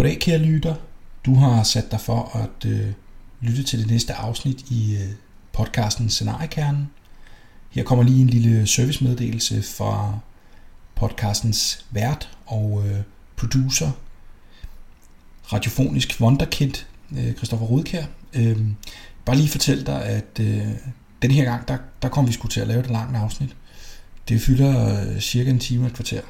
Goddag, kære lytter. Du har sat dig for at øh, lytte til det næste afsnit i øh, podcasten Scenariekernen. Her kommer lige en lille servicemeddelelse fra podcastens vært og øh, producer, radiofonisk wonderkind, øh, Christoffer Rudkær. Øh, bare lige fortælle dig, at øh, den her gang, der, der kommer vi sgu til at lave et langt afsnit. Det fylder øh, cirka en time og et kvarter.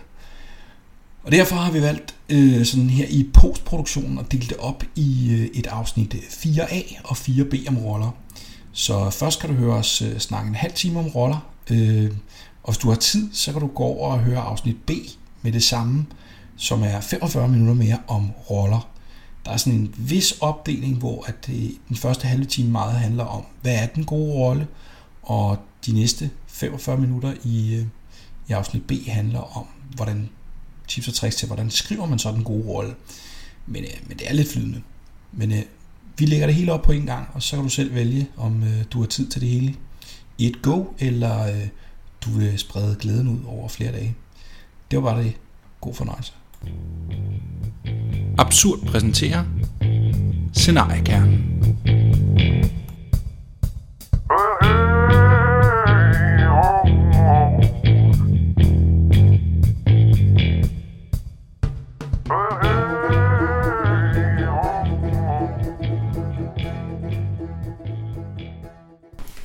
Og derfor har vi valgt øh, sådan her i postproduktionen at dele det op i øh, et afsnit øh, 4A og 4B om roller. Så først kan du høre os øh, snakke en halv time om roller, øh, og hvis du har tid, så kan du gå over og høre afsnit B med det samme, som er 45 minutter mere om roller. Der er sådan en vis opdeling, hvor at det, den første halve time meget handler om, hvad er den gode rolle, og de næste 45 minutter i, øh, i afsnit B handler om, hvordan tips og tricks til, hvordan skriver man så den gode rolle. Men, øh, men det er lidt flydende. Men øh, vi lægger det hele op på en gang, og så kan du selv vælge, om øh, du har tid til det hele i et go, eller øh, du vil sprede glæden ud over flere dage. Det var bare det. God fornøjelse. Absurd præsenterer Scenariekernen.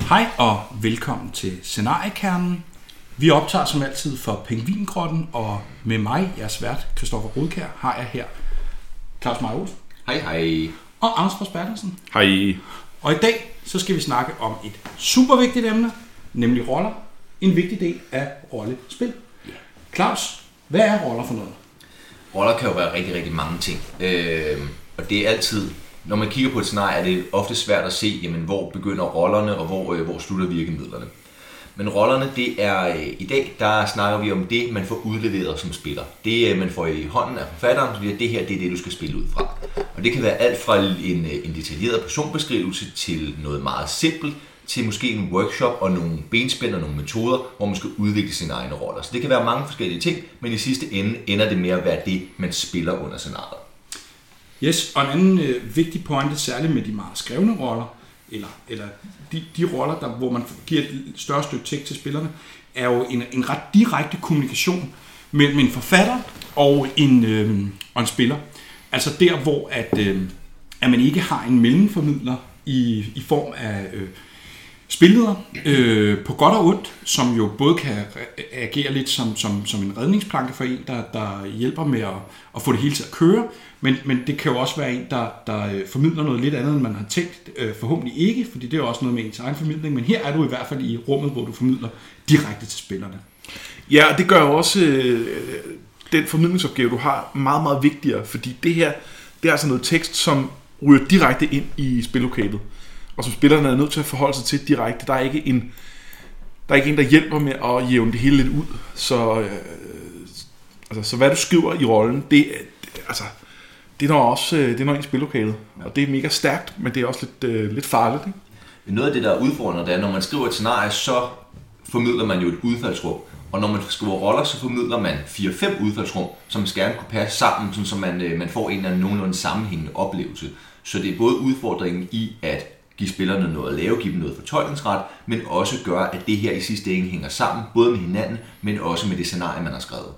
Hej og velkommen til Scenariekernen. Vi optager som altid for Pengvingrotten, og med mig, jeres vært, Christoffer Rodkær, har jeg her Claus Olsen Hej hej. og Anders Fors Bertelsen. Hej. Og i dag så skal vi snakke om et super vigtigt emne, nemlig roller. En vigtig del af rollespil. Claus, hvad er roller for noget? Roller kan jo være rigtig, rigtig mange ting. Øh, og det er altid, når man kigger på et scenarie, er det ofte svært at se, jamen, hvor begynder rollerne, og hvor, øh, hvor slutter virkemidlerne. Men rollerne, det er øh, i dag, der snakker vi om det, man får udleveret som spiller. Det, øh, man får i hånden af forfatteren, så det her, det er det, du skal spille ud fra. Og det kan være alt fra en, øh, en detaljeret personbeskrivelse til noget meget simpelt, til måske en workshop og nogle benspænd og nogle metoder, hvor man skal udvikle sine egne roller. Så det kan være mange forskellige ting, men i sidste ende ender det med at være det, man spiller under scenariet. Yes, og en anden øh, vigtig pointe, særligt med de meget skrevne roller, eller, eller de, de roller, der, hvor man giver et større stykke tekst til spillerne, er jo en, en ret direkte kommunikation mellem en forfatter og en, øh, og en spiller. Altså der, hvor at, øh, at man ikke har en mellemformidler i, i form af øh, spilleder øh, på godt og ondt, som jo både kan agere lidt som, som, som en redningsplanke for en, der, der hjælper med at, at få det hele til at køre, men, men det kan jo også være en, der, der øh, formidler noget lidt andet, end man har tænkt. Øh, forhåbentlig ikke, fordi det er jo også noget med ens egen formidling, men her er du i hvert fald i rummet, hvor du formidler direkte til spillerne. Ja, og det gør jo også øh, den formidlingsopgave, du har, meget, meget vigtigere, fordi det her, det er altså noget tekst, som ryger direkte ind i spillokalet, og som spillerne er nødt til at forholde sig til direkte. Der er ikke en, der er ikke en, der hjælper med at jævne det hele lidt ud. Så, øh, altså, så hvad du skriver i rollen, det, det altså, det nok også øh, det er nok i spillokalet. Og det er mega stærkt, men det er også lidt, øh, lidt farligt. Ikke? Noget af det, der er udfordrende, det er, når man skriver et scenarie, så formidler man jo et udfaldsrum. Og når man skriver roller, så formidler man 4-5 udfaldsrum, som skal gerne kunne passe sammen, sådan så man, øh, man får en eller anden nogenlunde sammenhængende oplevelse. Så det er både udfordringen i at give spillerne noget at lave, give dem noget fortolkningsret, men også gøre, at det her i sidste ende hænger sammen, både med hinanden, men også med det scenarie, man har skrevet.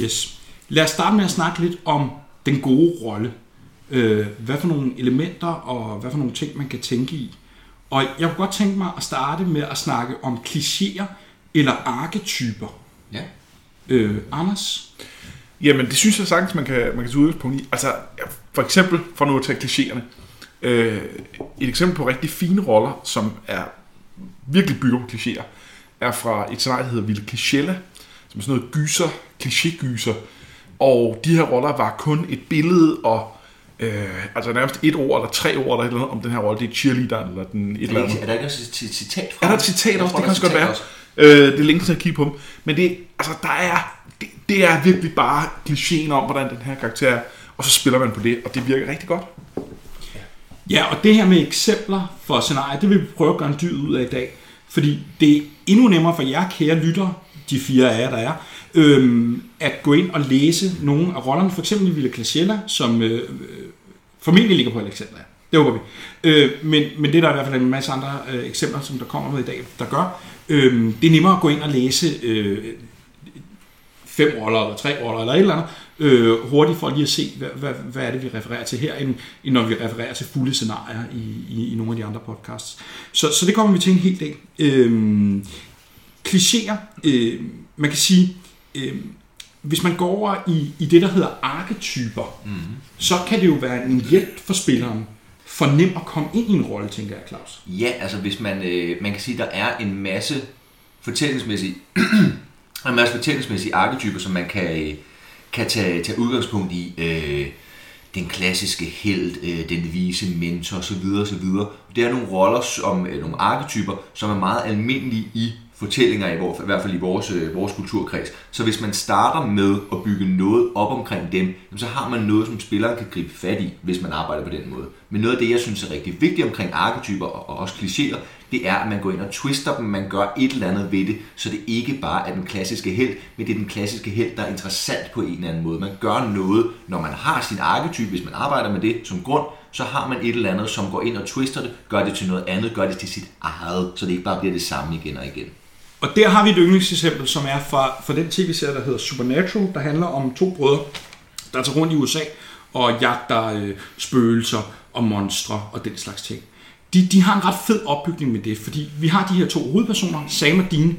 Yes. Lad os starte med at snakke lidt om den gode rolle. Øh, hvad for nogle elementer og hvad for nogle ting, man kan tænke i. Og jeg kunne godt tænke mig at starte med at snakke om klichéer eller arketyper. Ja. Øh, Anders? Jamen, det synes jeg sagtens, man kan, man kan tage udgangspunkt i. Altså, for eksempel, for nu at tage klichéerne. Øh, et eksempel på rigtig fine roller, som er virkelig bygger på klichéer, er fra et scenarie, der hedder Ville Klichella, som er sådan noget gyser, kliché-gyser. Og de her roller var kun et billede og øh, altså nærmest et ord eller tre ord eller et eller andet, om den her rolle, det er cheerleaderen eller den et Er, eller andet. er der ikke også et citat fra Er der et citat også? Det kan også godt være. Øh, det er længe til at kigge på dem. Men det, altså, der er, det, det er virkelig bare klichéen om, hvordan den her karakter er. Og så spiller man på det, og det virker rigtig godt. Ja, og det her med eksempler for scenarier, det vil vi prøve at gøre en dyd ud af i dag. Fordi det er endnu nemmere for jer, kære lytter, de fire af jer, der er, øhm, at gå ind og læse nogle af rollerne, for eksempel i Villa Clascella, som øh, øh, formentlig ligger på Alexandria. Det håber vi. Øh, men, men det er der i hvert fald en masse andre øh, eksempler, som der kommer med i dag, der gør. Øh, det er nemmere at gå ind og læse øh, fem roller, eller tre roller, eller et eller andet, øh, hurtigt for lige at se, hvad, hvad, hvad er det, vi refererer til her, end, end når vi refererer til fulde scenarier i, i, i nogle af de andre podcasts. Så, så det kommer vi til en hel del. Øh, klichéer, øh, man kan sige, øh, hvis man går over i, i det, der hedder arketyper, mm. så kan det jo være en hjælp for spilleren, for nemt at komme ind i en rolle, tænker jeg, Claus. Ja, altså hvis man, øh, man kan sige, der er en masse fortællingsmæssige, en masse fortællingsmæssige arketyper, som man kan, øh, kan tage, tage udgangspunkt i. Øh, den klassiske held, øh, den vise mentor osv. osv. Det er nogle roller, som, øh, nogle arketyper, som er meget almindelige i fortællinger, i, vores, i hvert fald i vores, øh, vores kulturkreds. Så hvis man starter med at bygge noget op omkring dem, så har man noget, som spilleren kan gribe fat i, hvis man arbejder på den måde. Men noget af det, jeg synes er rigtig vigtigt omkring arketyper og også klichéer, det er, at man går ind og twister dem, man gør et eller andet ved det, så det ikke bare er den klassiske held, men det er den klassiske held, der er interessant på en eller anden måde. Man gør noget, når man har sin arketype, hvis man arbejder med det som grund, så har man et eller andet, som går ind og twister det, gør det til noget andet, gør det til sit eget, så det ikke bare bliver det samme igen og igen. Og der har vi et yndlingseksempel, som er fra, fra den tv-serie, der hedder Supernatural, der handler om to brødre, der tager rundt i USA og jagter øh, spøgelser og monstre og den slags ting. De, de har en ret fed opbygning med det, fordi vi har de her to hovedpersoner, Sam og Dean,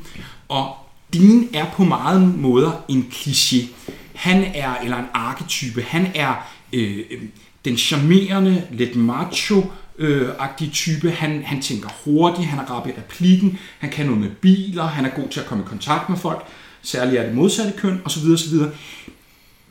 og Dean er på mange måder en kliché. Han er, eller en arketype, han er øh, den charmerende, lidt macho, øh, agtige type. Han, han tænker hurtigt, han er rap i replikken, han kan noget med biler, han er god til at komme i kontakt med folk, særligt er det modsatte køn, osv. osv.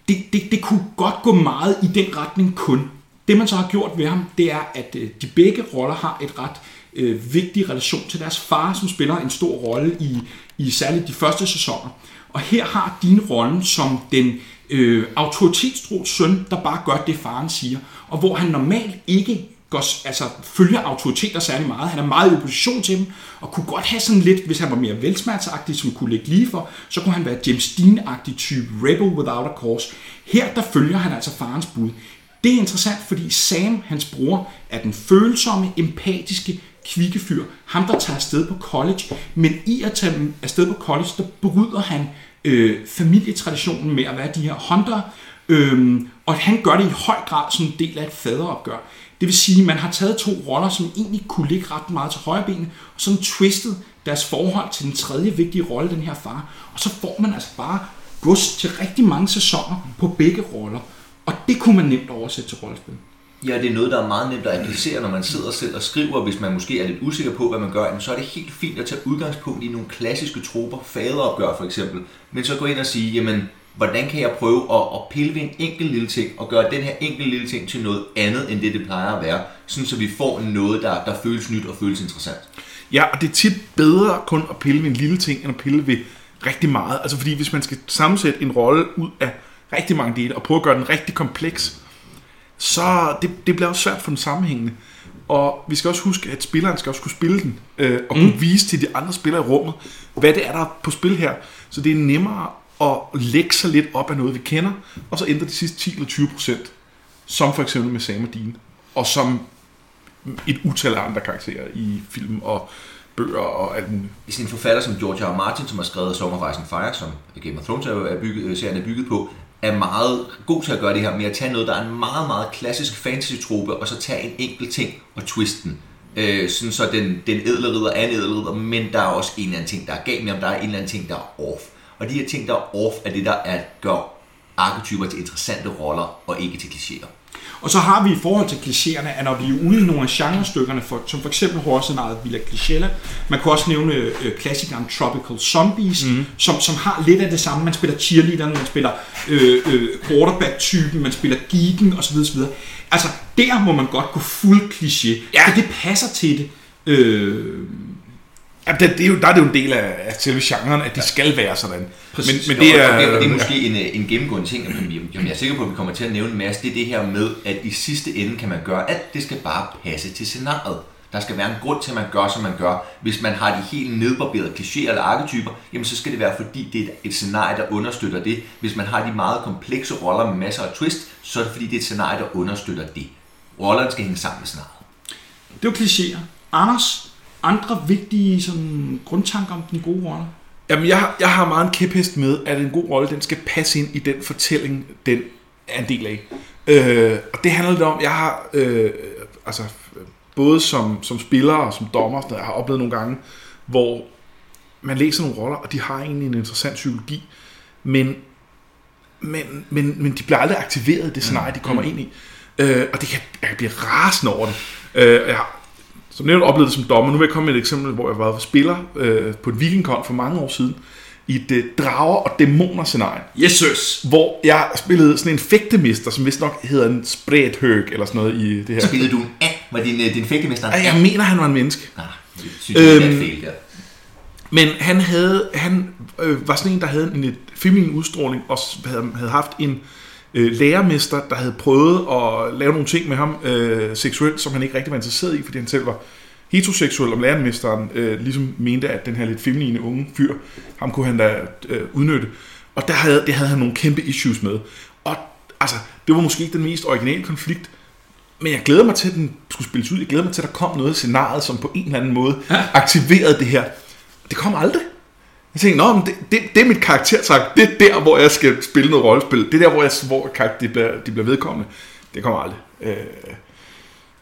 Det, det, det kunne godt gå meget i den retning kun. Det man så har gjort ved ham, det er, at øh, de begge roller har et ret øh, vigtig relation til deres far, som spiller en stor rolle i, i særligt de første sæsoner. Og her har din rolle som den øh, autoritetstro søn, der bare gør det, faren siger, og hvor han normalt ikke går, altså, følger autoriteter særlig meget. Han er meget i opposition til dem, og kunne godt have sådan lidt, hvis han var mere velsmærtsagtig, som kunne ligge lige for, så kunne han være James Dean-agtig type, rebel without a cause. Her der følger han altså farens bud. Det er interessant, fordi Sam, hans bror, er den følsomme, empatiske, kvikke fyr. Ham, der tager afsted på college. Men i at tage afsted på college, der bryder han øh, familietraditionen med at være de her hunter. Øh, og han gør det i høj grad som en del af et faderopgør. Det vil sige, at man har taget to roller, som egentlig kunne ligge ret meget til højre benet, og sådan twistet deres forhold til den tredje vigtige rolle, den her far. Og så får man altså bare gods til rigtig mange sæsoner på begge roller. Det kunne man nemt oversætte til rollespil. Ja, det er noget, der er meget nemt at applicere, når man sidder selv og skriver. Hvis man måske er lidt usikker på, hvad man gør, så er det helt fint at tage udgangspunkt i nogle klassiske troper, faderopgør for eksempel. Men så gå ind og sige, jamen, hvordan kan jeg prøve at, at pille ved en enkelt lille ting, og gøre den her enkelt lille ting til noget andet, end det det plejer at være, sådan så vi får noget, der, der føles nyt og føles interessant. Ja, og det er tit bedre kun at pille ved en lille ting, end at pille ved rigtig meget. Altså fordi hvis man skal sammensætte en rolle ud af rigtig mange dele, og prøve at gøre den rigtig kompleks, så det, det bliver også svært for den sammenhængende. Og vi skal også huske, at spilleren skal også kunne spille den, øh, og kunne mm. vise til de andre spillere i rummet, hvad det er, der er på spil her. Så det er nemmere at lægge sig lidt op af noget, vi kender, og så ændre de sidste 10 eller 20 procent, som for eksempel med Sam og Dean, og som et utal af andre karakterer i film og bøger og alt muligt. Hvis en forfatter som George R. R. Martin, som har skrevet Song of Ice and Fire, som Game of Thrones er bygget, serien er bygget på, er meget god til at gøre det her med at tage noget, der er en meget, meget klassisk fantasy-trope, og så tage en enkelt ting og twiste den. Øh, sådan så den, den edle ridder er en edle ridder, men der er også en eller anden ting, der er galt med om der er en eller anden ting, der er off. Og de her ting, der er off, er det, der er, gør arketyper til interessante roller, og ikke til klichéer. Og så har vi i forhold til klichéerne, at når vi er ude i nogle af genrestykkerne, for, som for eksempel horror Villa Clichella, man kan også nævne øh, klassikeren Tropical Zombies, mm. som, som har lidt af det samme. Man spiller cheerleaderen, man spiller øh, øh, quarterback-typen, man spiller geeken osv. osv. Altså, der må man godt gå fuld kliché. Ja. det passer til det. Øh, Ja, det, det er jo, der er det jo en del af, af selve genren, at det skal være sådan. Præcis. Men, men det, er, det, det er måske en, en gennemgående ting, som jeg er sikker på, at vi kommer til at nævne en masse, det er det her med, at i sidste ende kan man gøre alt, det skal bare passe til scenariet. Der skal være en grund til, at man gør, som man gør. Hvis man har de helt nedbarberede klichéer eller arketyper, jamen så skal det være, fordi det er et- et scenarie, der understøtter det. Hvis man har de meget komplekse roller med masser af twist, så er det fordi, det er et scenarie, der understøtter det. Rollerne skal hænge sammen med scenariet. Det var klichéer. Anders, andre vigtige sådan, grundtanker om den gode rolle? Jamen, jeg, har- jeg har meget en kæphest med, at en god rolle, den skal passe ind i den fortælling, den er en del af. Øh, og det handler lidt om, jeg har, øh, altså, både som, som spiller og som dommer, sådan noget, jeg har oplevet nogle gange, hvor man læser nogle roller, og de har egentlig en interessant psykologi, men, men, men, men de bliver aldrig aktiveret i det scenarie, de kommer ind i. Øh, og det kan, jeg kan blive rasende over det. Øh, jeg har, som nævnt oplevet det som dommer. Nu vil jeg komme med et eksempel, hvor jeg var spiller øh, på et vikingkon for mange år siden, i et øh, drager- og dæmoner-scenarie, sirs. hvor jeg spillede sådan en fægtemester, som vist nok hedder en spredhøg, eller sådan noget i det her. Spillede du en and? Var din, øh, din fægtemester en jeg mener, han var en menneske. Ah, det synes jeg, det er Øhm, fail der. Men han havde, han øh, var sådan en, der havde en lidt feminin udstråling, og havde, havde haft en øh, lærermester, der havde prøvet at lave nogle ting med ham øh, seksuelt, som han ikke rigtig var interesseret i, fordi han selv var heteroseksuel, og lærermesteren øh, ligesom mente, at den her lidt feminine unge fyr, ham kunne han da øh, udnytte. Og der havde, det havde han nogle kæmpe issues med. Og altså, det var måske ikke den mest originale konflikt, men jeg glæder mig til, at den skulle spilles ud. Jeg glæder mig til, at der kom noget i scenariet, som på en eller anden måde aktiverede det her. Det kom aldrig. Jeg tænkte, Nå, men det, det, det er mit karaktertræk. Det er der, hvor jeg skal spille noget rollespil. Det er der, hvor, jeg, hvor de, bliver, de bliver vedkommende. Det kommer aldrig. Øh,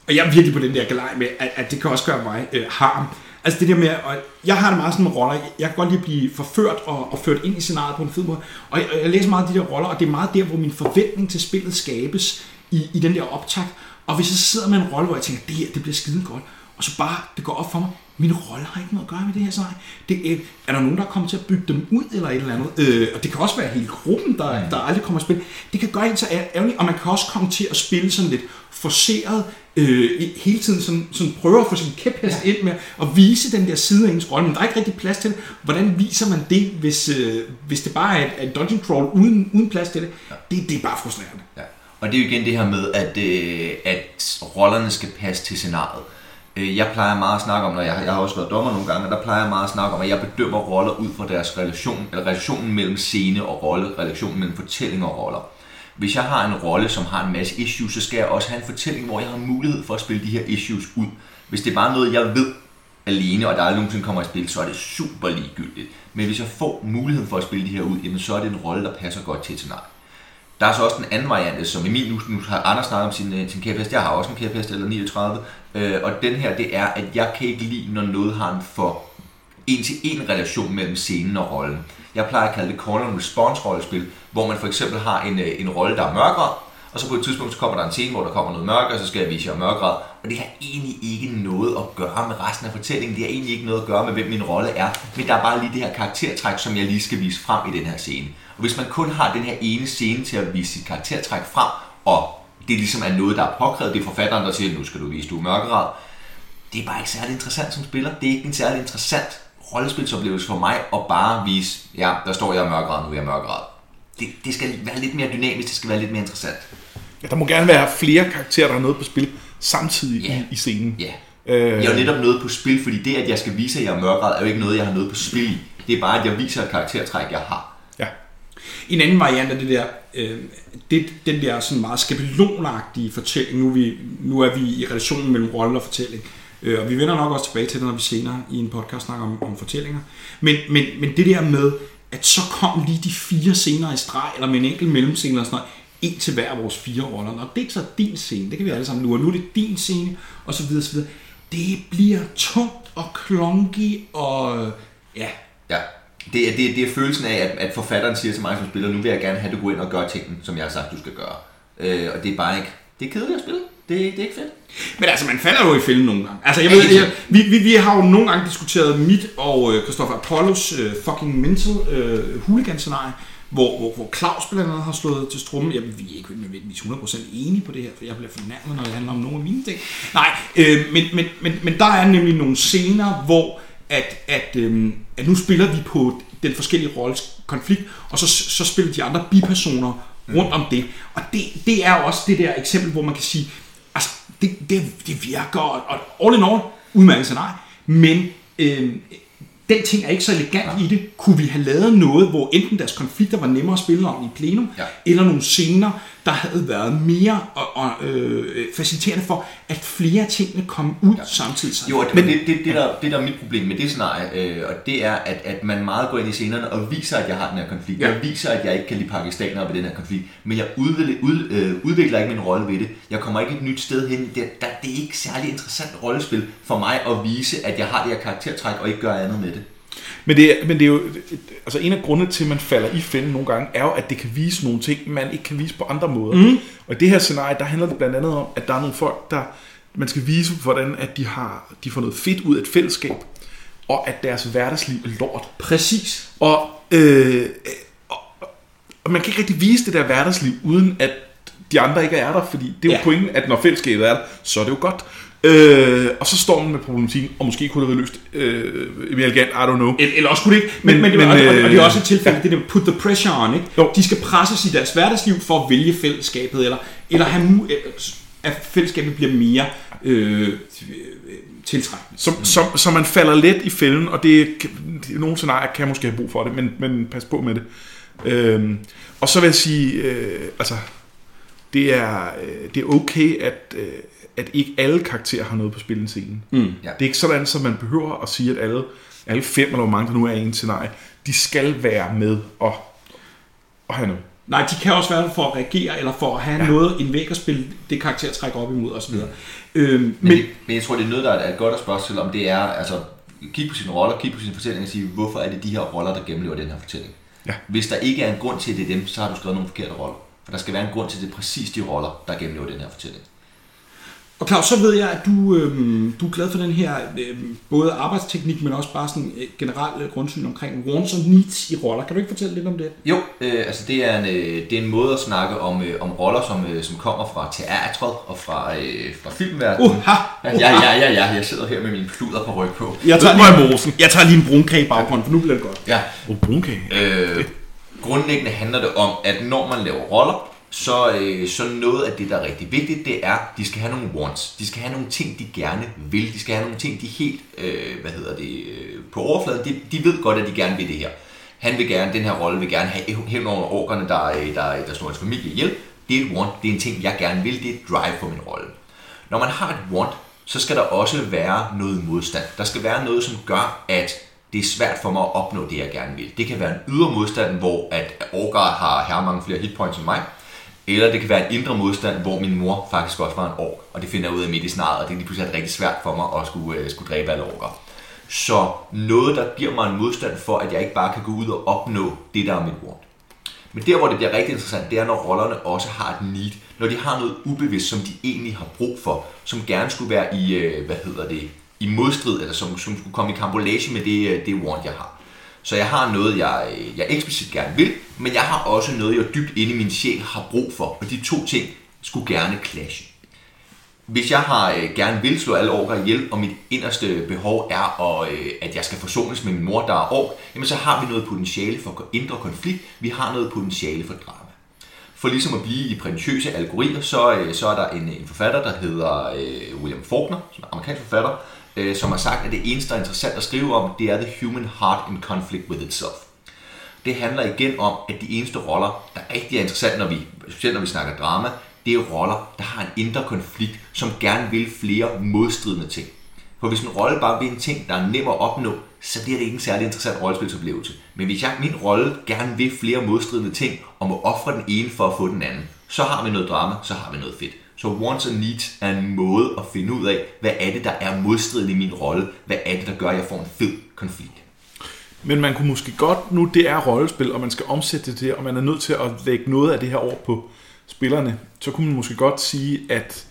Og jeg er virkelig på den der galej med, at, at det kan også gøre mig øh, harm. Altså det der med, og jeg har det meget sådan med roller, jeg kan godt lide at blive forført og, og ført ind i scenariet på en fed måde. Og jeg, jeg læser meget af de der roller, og det er meget der, hvor min forventning til spillet skabes i, i den der optakt. Og hvis jeg sidder med en rolle, hvor jeg tænker, det her, det bliver skide godt, og så bare, det går op for mig, min rolle har ikke noget at gøre med det her scenarie. Det, øh, er der nogen, der kommer til at bygge dem ud eller et eller andet? Øh, og det kan også være hele gruppen, der, der aldrig kommer at spille. Det kan gøre en så ærgerlig, og man kan også komme til at spille sådan lidt forceret, øh, hele tiden sådan, sådan prøver at få sin kæphest ind med at vise den der side af ens rolle, men der er ikke rigtig plads til det. Hvordan viser man det, hvis, øh, hvis det bare er et dungeon crawl uden, uden plads til det? det? Det er bare frustrerende. Ja. Og det er jo igen det her med, at, øh, at rollerne skal passe til scenariet. Øh, jeg plejer meget at snakke om, når jeg, jeg har også været dommer nogle gange, og der plejer jeg meget at snakke om, at jeg bedømmer roller ud fra deres relation, eller relationen mellem scene og rolle, relationen mellem fortælling og roller. Hvis jeg har en rolle, som har en masse issues, så skal jeg også have en fortælling, hvor jeg har mulighed for at spille de her issues ud. Hvis det er bare noget, jeg ved alene, og der aldrig nogensinde kommer i spil, så er det super ligegyldigt. Men hvis jeg får muligheden for at spille de her ud, jamen så er det en rolle, der passer godt til et scenarie. Der er så også den anden variant, øh, som Emil, nu, nu har Anders snakket om sin, øh, sin kæphest, jeg har også en kæphest, eller 39, øh, og den her, det er, at jeg kan ikke lide, når noget har en for en-til-en relation mellem scenen og rollen. Jeg plejer at kalde det call and response rollespil, hvor man for eksempel har en, øh, en rolle, der er mørkere, og så på et tidspunkt så kommer der en scene, hvor der kommer noget mørke, og så skal jeg vise jer mørkere. Og det har egentlig ikke noget at gøre med resten af fortællingen. Det har egentlig ikke noget at gøre med, hvem min rolle er. Men der er bare lige det her karaktertræk, som jeg lige skal vise frem i den her scene. Og hvis man kun har den her ene scene til at vise sit karaktertræk frem, og det ligesom er noget, der er påkrævet, det er forfatteren, der siger, nu skal du vise, du er mørkeret, det er bare ikke særlig interessant som spiller. Det er ikke en særlig interessant rollespilsoplevelse for mig at bare vise, ja, der står jeg er mørkeret, nu er jeg mørkeret. Det, det skal være lidt mere dynamisk, det skal være lidt mere interessant. ja, der må gerne være flere karakterer, der har noget på spil samtidig Ja. i, i scenen. Ja. Øh, Jeg har jo netop noget på spil, fordi det, at jeg skal vise, at jeg er mørkeret, er jo ikke noget, jeg har noget på spil i. Det er bare, at jeg viser et karaktertræk, jeg har. En anden variant af det der, øh, det, den der sådan meget skabelonagtige fortælling, nu er, vi, nu er vi i relationen mellem rolle og fortælling, øh, og vi vender nok også tilbage til det, når vi senere i en podcast snakker om, om fortællinger. Men, men, men det der med, at så kom lige de fire scener i streg, eller med en enkelt mellemscene eller sådan noget, en til hver af vores fire roller. Når det er så din scene, det kan vi alle sammen nu, og nu er det din scene, og så videre, så videre. Det bliver tungt og klonky, og ja, Ja. Det er, det, er, det er følelsen af, at, at forfatteren siger til mig som spiller, nu vil jeg gerne have, at du går ind og gør tingene, som jeg har sagt, du skal gøre. Øh, og det er bare ikke, det er kedeligt at spille. Det, det er ikke fedt. Men altså, man falder jo i fælden nogle gange. Altså, jeg ved, jeg, vi, vi, vi har jo nogle gange diskuteret mit og øh, Christopher Apollos øh, fucking mental øh, hooligan-scenarie, hvor, hvor, hvor Claus blandt andet har slået til strummen. Jeg, vi er ikke nødvendigvis 100% enige på det her, for jeg bliver fornærmet, når det handler om nogle af mine ting. Nej, øh, men, men, men, men der er nemlig nogle scener, hvor at, at, øh, at nu spiller vi på den forskellige rolles konflikt, og så, så spiller de andre bipersoner rundt om det. Og det, det er også det der eksempel, hvor man kan sige, altså, det, det, det virker, og, og all in all, udmærket scenarie, men øh, den ting er ikke så elegant i det. Kunne vi have lavet noget, hvor enten deres konflikter var nemmere at spille om i plenum, Ja. eller nogle scener, der havde været mere og, og, øh, faciliterende for, at flere tingene kom ud ja. samtidig. Jo, og det, men, det, det, det, der, det der er mit problem med det scenarie, øh, og det er, at, at man meget går ind i scenerne og viser, at jeg har den her konflikt. Ja. Jeg viser, at jeg ikke kan lide pakistanere ved den her konflikt, men jeg udvikler, ud, øh, udvikler ikke min rolle ved det. Jeg kommer ikke et nyt sted hen. Det, der, det er ikke særlig interessant rollespil for mig at vise, at jeg har det her karaktertræk og ikke gør andet med det. Men det, er, men det er jo, altså en af grundene til, at man falder i fælden nogle gange, er jo, at det kan vise nogle ting, man ikke kan vise på andre måder. Mm. Og i det her scenarie, der handler det blandt andet om, at der er nogle folk, der man skal vise, hvordan at de, har, de får noget fedt ud af et fællesskab, og at deres hverdagsliv er lort. Præcis. Og, øh, og, og man kan ikke rigtig vise det der hverdagsliv, uden at de andre ikke er der, fordi det er jo ja. pointen, at når fællesskabet er der, så er det jo godt. Øh, og så står man med problematikken, og måske kunne det være løst øh, mere elegant, I don't know. Eller, eller også kunne det ikke. Men, men, Men- men, og, og, og det er øh, også et tilfælde, det der put the pressure on, ikke? Jo. De skal presses i deres hverdagsliv for at vælge fællesskabet, eller, eller have øh, at fællesskabet bliver mere øh, øh, tiltrækkende. Så, så, så man falder let i fælden, og det, det nogle scenarier kan måske have brug for det, men, men pas på med det. Øhm, og så vil jeg sige, øh, altså, det er, øh, det er okay, at, øh, at ikke alle karakterer har noget på spil i scenen. Mm. Ja. Det er ikke sådan, at man behøver at sige, at alle, alle fem, eller hvor mange der nu er i en scenarie, de skal være med og, og have noget. Nej, de kan også være der for at reagere, eller for at have ja. Noget, en væg at spille det karakter trækker op imod osv. Øhm, Men, men, men jeg tror, det er noget, der er godt at spørge sig selv om, det er, altså, kigge på sine roller, kigge på sine fortællinger og sige, hvorfor er det de her roller, der gennemlever den her fortælling? Ja. Hvis der ikke er en grund til, at det er dem, så har du skrevet nogle forkerte roller. For der skal være en grund til, at det er præcis de roller, der gennemlever den her fortælling. Og Claus, så ved jeg, at du, øhm, du er glad for den her øhm, både arbejdsteknik, men også bare sådan et generelt øh, grundsyn omkring wants og needs i roller. Kan du ikke fortælle lidt om det? Jo, øh, altså det er, en, øh, det er en måde at snakke om, øh, om roller, som, øh, som kommer fra teatret og fra, øh, fra filmverdenen. Uha! Ja, ja, ja, ja, ja, jeg sidder her med min pluder på ryg på. Jeg tager, er lige, mosen? jeg tager lige en brunkage i baggrunden, for nu bliver det godt. Ja, Og brunkage. Øh, grundlæggende handler det om, at når man laver roller, så, øh, så noget af det, der er rigtig vigtigt, det er, de skal have nogle wants. De skal have nogle ting, de gerne vil. De skal have nogle ting, de helt, øh, hvad hedder det, øh, på overfladen, de, de ved godt, at de gerne vil det her. Han vil gerne, den her rolle vil gerne have hævn over orkerne, der, øh, der, der slår hans familie ihjel. Det er et want, det er en ting, jeg gerne vil, det er et drive for min rolle. Når man har et want, så skal der også være noget modstand. Der skal være noget, som gør, at det er svært for mig at opnå det, jeg gerne vil. Det kan være en ydre modstand, hvor at Orgar har her mange flere hitpoints end mig. Eller det kan være en indre modstand, hvor min mor faktisk også var en ork. Og det finder jeg ud af midt i snart, og det er lige pludselig rigtig svært for mig at skulle, øh, skulle dræbe alle orker. Så noget, der giver mig en modstand for, at jeg ikke bare kan gå ud og opnå det, der er mit ord. Men der, hvor det bliver rigtig interessant, det er, når rollerne også har et need. Når de har noget ubevidst, som de egentlig har brug for, som gerne skulle være i, øh, hvad hedder det, i modstrid, eller som, som skulle komme i kambolage med det, øh, det want, jeg har. Så jeg har noget, jeg, jeg eksplicit gerne vil, men jeg har også noget, jeg dybt inde i min sjæl har brug for. Og de to ting skulle gerne clashe. Hvis jeg har øh, gerne vil slå alle orker ihjel, og mit inderste behov er, at, øh, at jeg skal forsones med min mor, der er ork, jamen så har vi noget potentiale for indre konflikt, vi har noget potentiale for drama. For ligesom at blive i prætentiøse algorier, så, øh, så er der en, en forfatter, der hedder øh, William Faulkner, som er amerikansk forfatter, øh, som har sagt, at det eneste, der er interessant at skrive om, det er the human heart in conflict with itself. Det handler igen om, at de eneste roller, der rigtig er interessant, når vi, specielt når vi snakker drama, det er roller, der har en indre konflikt, som gerne vil flere modstridende ting. For hvis en rolle bare vil en ting, der er nem at opnå, så bliver det ikke en særlig interessant rollespilsoplevelse. Men hvis jeg, min rolle gerne vil flere modstridende ting, og må ofre den ene for at få den anden, så har vi noget drama, så har vi noget fedt. Så wants and needs er en måde at finde ud af, hvad er det, der er modstridende i min rolle? Hvad er det, der gør, at jeg får en fed konflikt? Men man kunne måske godt, nu det er rollespil, og man skal omsætte det til, og man er nødt til at lægge noget af det her over på spillerne, så kunne man måske godt sige, at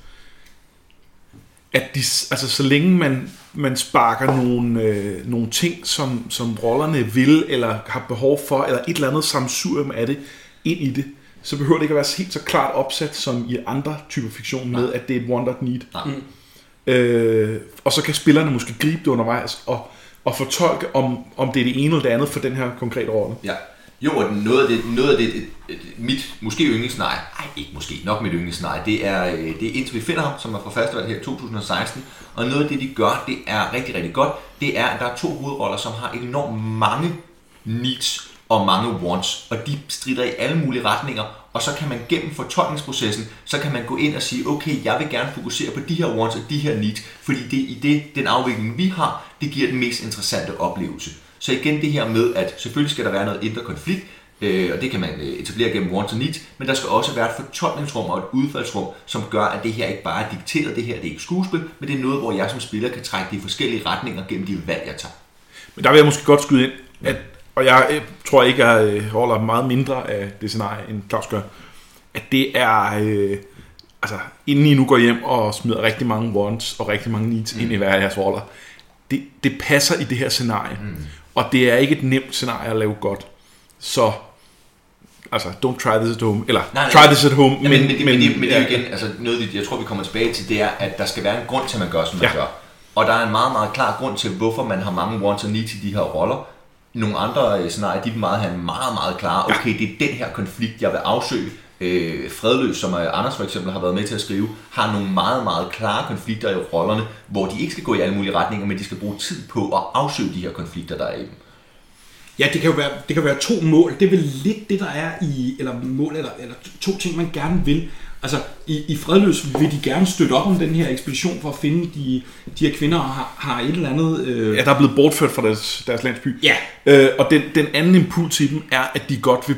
at de, altså så længe man, man sparker nogle, øh, nogle ting, som, som rollerne vil, eller har behov for, eller et eller andet samsurium af det, ind i det, så behøver det ikke at være helt så klart opsat, som i andre typer fiktion, med at det er et wanted need. Nej. Øh, og så kan spillerne måske gribe det undervejs, og, og fortolke, om, om det er det ene eller det andet for den her konkrete rolle. Ja, Jo, og noget af det, noget af det, det- det mit måske yndlingsscenarie, nej ikke måske, nok mit yndlingsscenarie, det er, øh, det er indtil vi finder ham, som er fra festival her i 2016, og noget af det, de gør, det er rigtig, rigtig godt, det er, at der er to hovedroller, som har enormt mange needs og mange wants, og de strider i alle mulige retninger, og så kan man gennem fortolkningsprocessen, så kan man gå ind og sige, okay, jeg vil gerne fokusere på de her wants og de her needs, fordi det i det, den afvikling, vi har, det giver den mest interessante oplevelse. Så igen det her med, at selvfølgelig skal der være noget indre konflikt, øh, og det kan man øh, etablere gennem wants og needs, men der skal også være et fortolkningsrum og et udfaldsrum, som gør, at det her ikke bare er dikteret, det her det er ikke skuespil, men det er noget, hvor jeg som spiller kan trække de i forskellige retninger gennem de valg, jeg tager. Men der vil jeg måske godt skyde ind, at, og jeg øh, tror ikke, jeg øh, holder meget mindre af det scenarie, end Claus gør, at det er, øh, altså inden I nu går hjem og smider rigtig mange wants og rigtig mange needs mm. ind i hver af jeres roller, det, det passer i det her scenarie. Mm. Og det er ikke et nemt scenarie at lave godt. Så, altså, don't try this at home, eller Nej, nej. try this at home, Men, men, men, det, men, det, men det er ja. igen, altså noget, jeg tror, vi kommer tilbage til, det er, at der skal være en grund til, at man gør, som man Ja. gør. Og der er en meget, meget klar grund til, hvorfor man har mange wants og needs i de her roller. Nogle andre øh, scenarier, de vil meget have en meget, meget klar, okay, det er den her konflikt, jeg vil afsøge. Øh, Fredløs, som øh, Anders for eksempel har været med til at skrive, har nogle meget, meget klare konflikter i rollerne, hvor de ikke skal gå i alle mulige retninger, men de skal bruge tid på at afsøge de her konflikter, der er i dem. Ja, det kan jo være, det kan være to mål. Det er vel lidt det, der er i, eller mål, eller, eller to ting, man gerne vil. Altså, i, i Fredløs vil de gerne støtte op om den her ekspedition for at finde de, de her kvinder, og har, har et eller andet... Øh, Ja, der er blevet bortført fra deres, deres landsby. Ja. Øh, og den, den anden impuls i dem er, at de godt vil,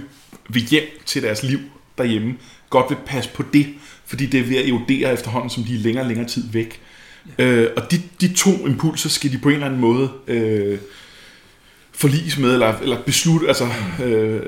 vil hjem til deres liv derhjemme. Godt vil passe på det, fordi det er ved at erodere efterhånden, som de er længere og længere tid væk. Ja. Øh, og de, de to impulser skal de på en eller anden måde øh, forliges med, eller, eller beslutte, altså, øh,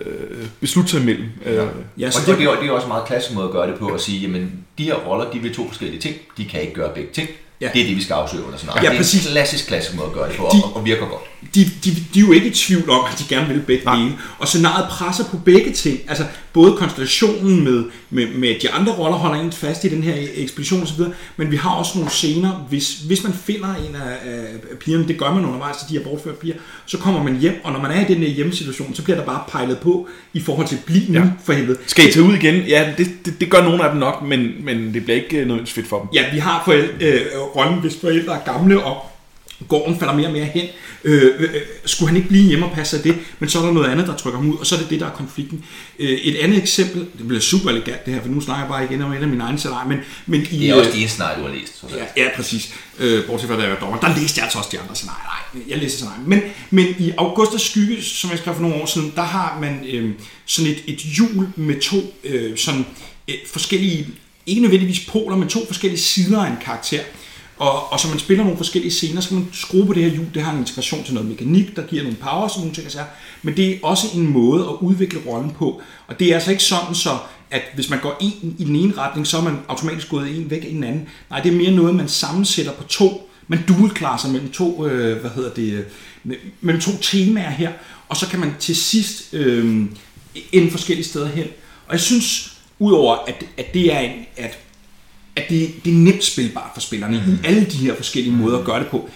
beslutte sig imellem. Øh, ja. ja, Og så det, det, det, er, det er også en meget klassisk måde at gøre det på, at sige, jamen, de her roller, de vil to forskellige ting, de kan ikke gøre begge ting. Ja. Det er det, vi skal afsøge under sådan noget. Ja, det er præcis. en klassisk, klassisk måde at gøre det på, De- og, og virker godt. De, de, de er jo ikke i tvivl om, at de gerne vil begge Nej. dele. Og scenariet presser på begge ting. Altså både konstellationen med, med, med de andre roller holder en fast i den her ekspedition osv., men vi har også nogle scener, hvis, hvis man finder en af, af pigerne, det gør man undervejs til de her bortførte piger, så kommer man hjem, og når man er i den her hjemmesituation, så bliver der bare pejlet på i forhold til bliv nu Ja. for helvede. Skal I tage ud igen? Ja, det, det, det gør nogle af dem nok, men, men det bliver ikke øh, noget fedt for dem. Ja, vi har forældre, øh, rollen, hvis forældre er gamle, og gården falder mere og mere hen. Øh, øh, skulle han ikke blive hjemme og passe sig det, men så er der noget andet, der trykker ham ud, og så er det det, der er konflikten. Øh, et andet eksempel, det bliver super elegant det her, for nu snakker jeg bare igen om et af mine egne scenarier, men, men i, Det er også øh, de eneste scenarier, du har læst. Så. Ja, ja, præcis. Øh, bortset fra, da jeg var dommer. Der læste jeg altså også de andre scenarier. Nej, jeg læste scenarier. Men, men i Augustus Skygge, som jeg skrev for nogle år siden, der har man øh, sådan et, et hjul med to øh, sådan, øh, forskellige, ikke nødvendigvis poler, men to forskellige sider af en karakter. Og, og så man spiller nogle forskellige scener, så kan man skrue på det her hjul. Det har en integration til noget mekanik, der giver nogle powers og nogle ting. og. Men det er også en måde at udvikle rollen på. Og det er altså ikke sådan så, at hvis man går en i den ene retning, så er man automatisk gået en væk i den anden. Nej, det er mere noget, man sammensætter på to. Man dual-klasser mellem to, øh, hvad hedder det, øh, mellem to temaer her. Og så kan man til sidst øh, ende forskellige steder hen. Og jeg synes, udover at, at det er en, at at det, det er nemt spilbart for spillerne mm. i alle de her forskellige måder at gøre det på,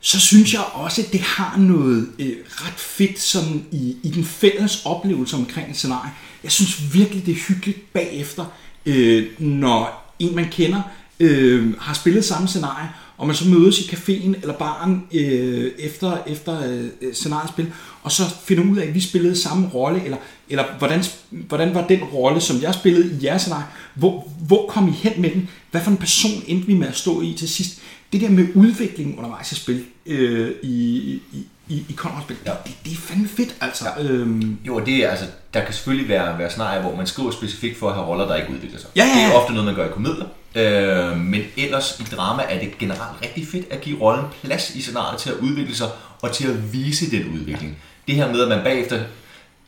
så synes jeg også, at det har noget øh, ret fedt sådan i, i den fælles oplevelse omkring et scenarie. Jeg synes virkelig, det er hyggeligt bagefter, øh, når en man kender øh, har spillet samme scenarie, og man så mødes i caféen eller baren øh, efter, efter øh, scenariespil, og så finder ud af, at vi spillede samme rolle, eller, eller hvordan, hvordan var den rolle, som jeg spillede i jeres scenarie, hvor, hvor kom I hen med den, hvad for en person endte vi med at stå i til sidst. Det der med udviklingen undervejs i spil, øh, i, i, i, i Conrad-spil, ja. det, det er fandme fedt, altså. Ja. Øhm, Jo, det er altså, der kan selvfølgelig være, være scenarier, hvor man skriver specifikt for at have roller, der ikke udvikler sig. Ja, ja, ja. Det er ofte noget, man gør i komedier. Øh, men ellers i drama er det generelt rigtig fedt at give rollen plads i scenariet til at udvikle sig og til at vise den udvikling. Det her med, at man bagefter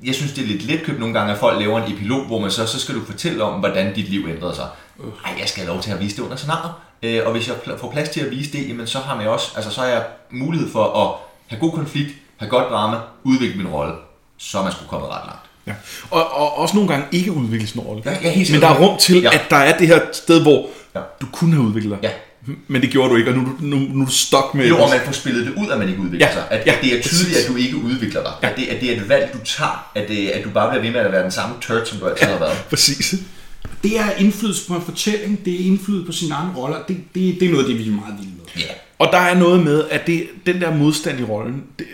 jeg synes, det er lidt letkøbt nogle gange, at folk laver en epilog, hvor man så, så skal du fortælle om, hvordan dit liv ændrede sig. Ej, jeg skal have lov til at vise det under scenariet. Øh, og hvis jeg får plads til at vise det, jamen så har man også, altså så har jeg mulighed for at have god konflikt, have godt drama, udvikle min rolle. Så er man sgu kommet ret langt. Ja. Og, og også nogle gange ikke udvikle sin rolle. Ja, ja, helt Men der er rum til, Ja. ja. at der er det her sted, hvor Ja. ja. du kunne have udviklet dig. Ja. Men det gjorde du ikke, og nu, er nu, nu er du stok med... Jo, og man får spillet det ud, at man ikke udvikler Ja, sig. At, ja, at det er tydeligt, at du ikke udvikler dig. At, det, at det er et valg, du tager. At, det, at du bare bliver ved med at være den samme turd, som du altid har været. Præcis. Det er indflydelse på en fortælling, det er indflydelse på sine egne roller. Det, det, det er noget det, vi er meget vilde med. Ja. Og der er noget med, at det, den der modstand i rollen, det,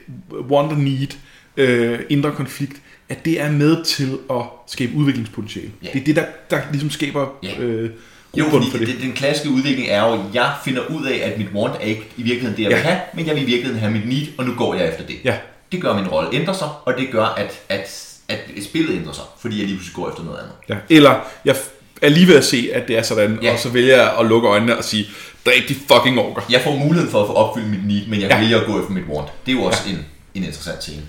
want and need, øh, indre konflikt, at det er med til at skabe udviklingspotentiale. Ja. Det er det, der, der ligesom skaber Ja. øh, Jo, fordi for det. den klassiske udvikling er jo, at jeg finder ud af, at mit want er ikke i virkeligheden det, jeg vil Ja. have, men jeg vil i virkeligheden have mit need, og nu går jeg efter det. Ja. Det gør, at min rolle ændrer sig, og det gør, at, at, at spillet ændrer sig, fordi jeg lige pludselig går efter noget andet. Ja. Eller jeg er lige ved at se, at det er sådan, Ja. og så vælger jeg at lukke øjnene og sige, dræb de fucking orker. Jeg får muligheden for at få opfyldt mit need, men jeg Ja. vælger at gå efter mit want. Det er jo også ja. en, en interessant scene.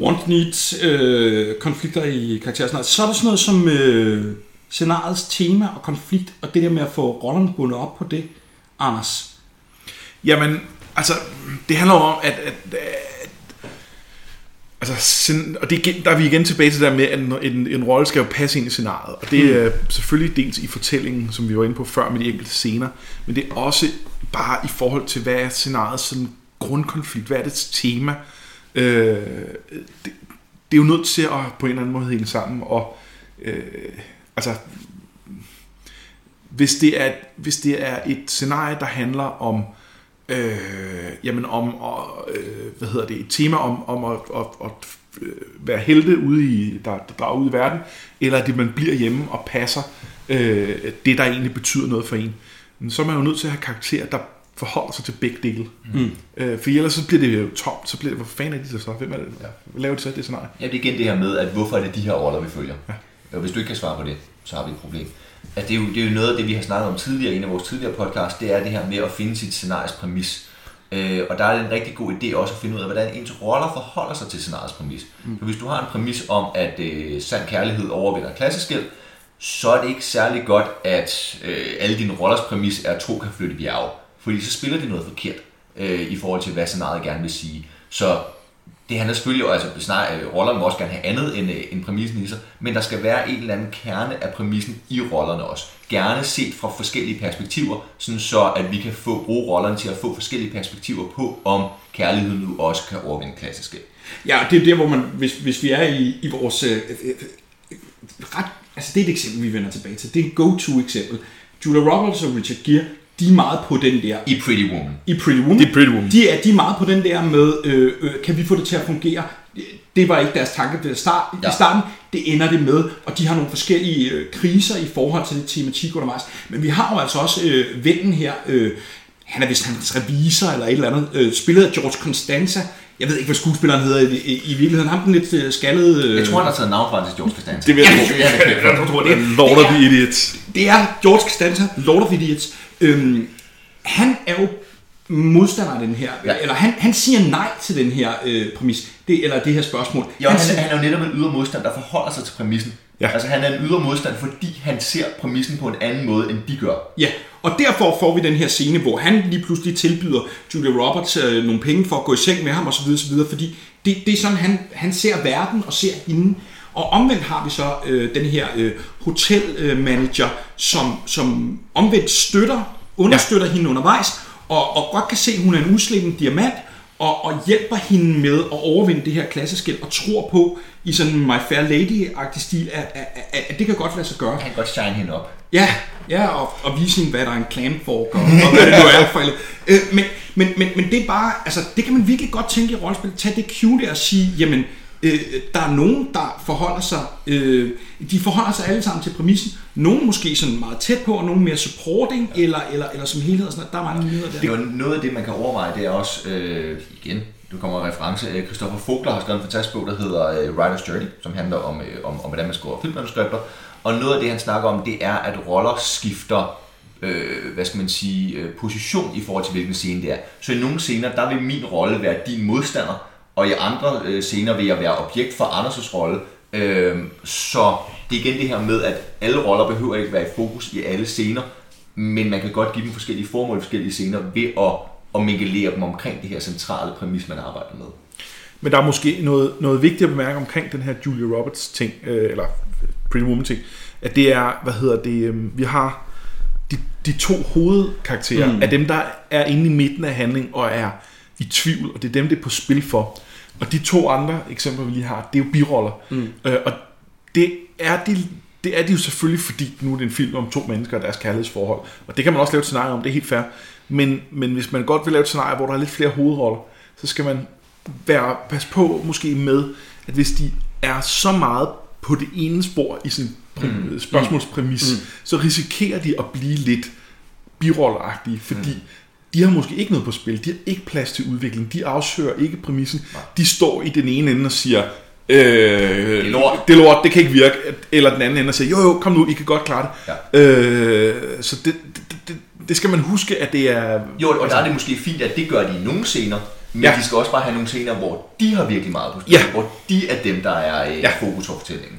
Want needs øh, konflikter i karakterscenariet. Så er der sådan noget som øh, scenariets tema og konflikt, og det der med at få rollerne bundet op på det, Anders. Jamen, altså, det handler om, at, at, at altså, og det, er der er vi igen tilbage til det der med, at en, en, en rolle skal jo passe ind i scenariet. Og det er selvfølgelig dels i fortællingen, som vi var inde på før med de enkelte scener, men det er også bare i forhold til, hvad er scenariets sådan grundkonflikt, hvad er dets tema. Øh, det, det er jo nødt til at på en eller anden måde hænge sammen, og øh, altså, hvis det, er, hvis det er et scenarie, der handler om øh, jamen om og, øh, hvad hedder det, et tema om, om at, at, at øh, være helte ude i, der, der drager ud i verden, eller at det, man bliver hjemme og passer øh, det, der egentlig betyder noget for en. Men så er man jo nødt til at have karakterer, der forholder sig til begge dele. Mm. Øh, for ellers så bliver det jo tomt, så bliver det, hvor fanden er de så? Hvem er det? Ja. Laver de så det scenarie? Ja, det er igen det her med, at hvorfor er det de her roller, vi følger. Ja. Hvis du ikke kan svare på det, så har vi et problem. At det, er jo, det er jo noget af det, vi har snakket om tidligere i en af vores tidligere podcast, det er det her med at finde sit scenaries præmis. Øh, og der er det en rigtig god idé også at finde ud af, hvordan ens roller forholder sig til scenariets præmis. Mm. For hvis du har en præmis om, at øh, sand kærlighed overvinder klasseskæld, så er det ikke særlig godt, at øh, alle dine rollers præmis er, at tro kan flytte bjerge. Fordi så spiller det noget forkert øh, i forhold til, hvad scenariet gerne vil sige. Så det handler selvfølgelig, altså snart, øh, rollerne må også gerne have andet end, øh, end præmissen i sig, men der skal være en eller anden kerne af præmissen i rollerne også. Gerne set fra forskellige perspektiver, sådan så at vi kan få bruge rollerne til at få forskellige perspektiver på, om kærligheden nu også kan overvinde klassiske. Ja, det er der, hvor man, hvis, hvis vi er i, i vores... Øh, øh, øh, ret, altså det er et eksempel, vi vender tilbage til. Det er et go-to eksempel. Julia Roberts og Richard Gere, de er meget på den der... I Pretty Woman. I Pretty Woman. Det er Pretty Woman. De er, de er meget på den der med, øh, øh, kan vi få det til at fungere? Det var ikke deres tanke ved start, ja. I starten. Det ender det med, og de har nogle forskellige øh, kriser i forhold til det tematik undervejs. Men vi har jo altså også øh, vennen her, øh, han er vist hans revisor eller et eller andet, øh, spillet af George Constanza. Jeg ved ikke, hvad skuespilleren hedder i, i, i virkeligheden. Ham den lidt øh, skaldede... Øh, Jeg tror, han har taget navn fra til George Costanza. Det vil jeg tro. Ja, det kan jeg jeg tror, det er. Lord of the Idiots. det er George Costanza, Lord of Idiots. Øhm, han er jo modstander af den her, ja. Eller han, han siger nej til den her øh, præmis, det, eller det her spørgsmål. Jo, han, han, siger, han er jo netop en ydre modstand, der forholder sig til præmissen. Ja. Ja. Altså han er en ydre modstand, fordi han ser præmissen på en anden måde, end de gør. ja, og derfor får vi den her scene, hvor han lige pludselig tilbyder Julia Roberts øh, nogle penge for at gå i seng med ham osv., osv. fordi det, det er sådan, han, han ser verden og ser hende. Og omvendt har vi så øh, den her øh, hotelmanager, som, som omvendt støtter, understøtter ja. hende undervejs, og, og godt kan se, at hun er en uslingen diamant, og, og hjælper hende med at overvinde det her klasseskæld, og tror på, i sådan en My Fair Lady-agtig stil, at, at, at, at det kan godt lade sig gøre. Han kan godt shine hende op. Ja, ja og, og vise hende, hvad der er en clanfork, og, og hvad det nu er for øh, men, men, men, men det er bare, altså det kan man virkelig godt tænke i rollespil. Tag det cue der og sige, jamen, øh, der er nogen, der forholder sig, øh, de forholder sig alle sammen til præmissen. Nogle måske sådan meget tæt på, og nogle mere supporting, eller, eller, eller som helhed og sådan noget. Der er mange nyheder der. Det er noget af det, man kan overveje, det er også, øh, igen, nu kommer en reference, øh, Christopher Fogler har skrevet en fantastisk bog, der hedder øh, Writer's Journey, som handler om, øh, om, om, hvordan man skriver filmmanuskripter. Og noget af det, han snakker om, det er, at roller skifter øh, hvad skal man sige, øh, position i forhold til hvilken scene det er. Så i nogle scener, der vil min rolle være din modstander, og i andre øh, scener vil jeg være objekt for Anders' rolle. Øh, så det er igen det her med, at alle roller behøver ikke være i fokus i alle scener, men man kan godt give dem forskellige formål i forskellige scener ved at, at mingelere dem omkring det her centrale præmis, man arbejder med. Men der er måske noget, noget vigtigt at bemærke omkring den her Julia Roberts ting, øh, eller Pretty Woman ting, at det er, hvad hedder det, øh, vi har de, de to hovedkarakterer mm. er dem, der er inde i midten af handlingen og er i tvivl, og det er dem, det er på spil for. Og de to andre eksempler, vi lige har, det er jo biroller. Mm. Øh, og det er, de, det er de jo selvfølgelig, fordi nu er det en film om to mennesker og deres kærlighedsforhold. Og det kan man også lave et scenarie om, det er helt fair. Men, men hvis man godt vil lave et scenarie, hvor der er lidt flere hovedroller, så skal man være pas på måske med, at hvis de er så meget på det ene spor i sin mm. spørgsmålspræmis, mm. så risikerer de at blive lidt birolleragtige, fordi mm. De har måske ikke noget på spil, de har ikke plads til udvikling, de afsøger ikke præmissen, Nej. de står i den ene ende og siger, øh, det, er lort. det er lort, det kan ikke virke, eller den anden ende og siger, jo jo, kom nu, I kan godt klare det. Ja. Øh, så det, det, det, det skal man huske, at det er... Jo, og der er det måske fint, at det gør de i nogle scener, men ja. de skal også bare have nogle scener, hvor de har virkelig meget på spil, ja. hvor de er dem, der er øh, ja. fokus for fortællingen.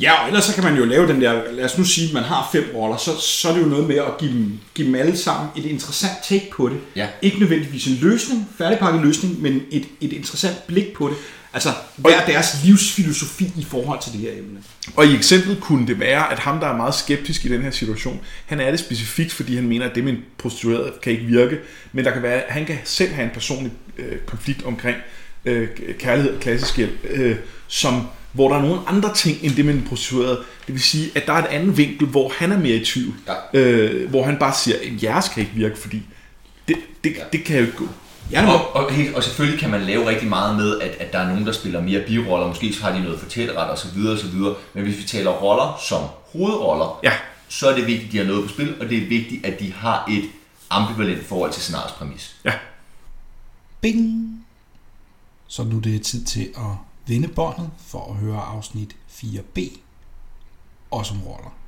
Ja, og ellers så kan man jo lave den der, lad os nu sige, at man har fem roller, så, så er det jo noget med at give dem, give dem alle sammen et interessant take på det. Ja. Ikke nødvendigvis en løsning, færdigpakket løsning, men et, et interessant blik på det. Altså, hvad er deres livsfilosofi i forhold til det her emne? Og i eksemplet kunne det være, at ham, der er meget skeptisk i den her situation, han er det specifikt, fordi han mener, at det med en prostitueret kan ikke virke, men der kan være, han kan selv have en personlig øh, konflikt omkring øh, kærlighed og klassisk hjælp, øh, som hvor der er nogle andre ting end det med den prostituerede. Det vil sige, at der er et andet vinkel, hvor han er mere i tvivl. Ja. Øh, hvor han bare siger, at jeres kan ikke virke, fordi det, det, ja. det kan jo ikke gå. Ja, og, og, og selvfølgelig kan man lave rigtig meget med, at, at der er nogen, der spiller mere biroller. Måske så har de noget fortælleret og så videre og så videre. Men hvis vi taler roller som hovedroller, ja. så er det vigtigt, at de har noget på spil, og det er vigtigt, at de har et ambivalent forhold til scenariets præmis. Ja. Bing! Så nu det er tid til at vende båndet for at høre afsnit 4b, også om roller.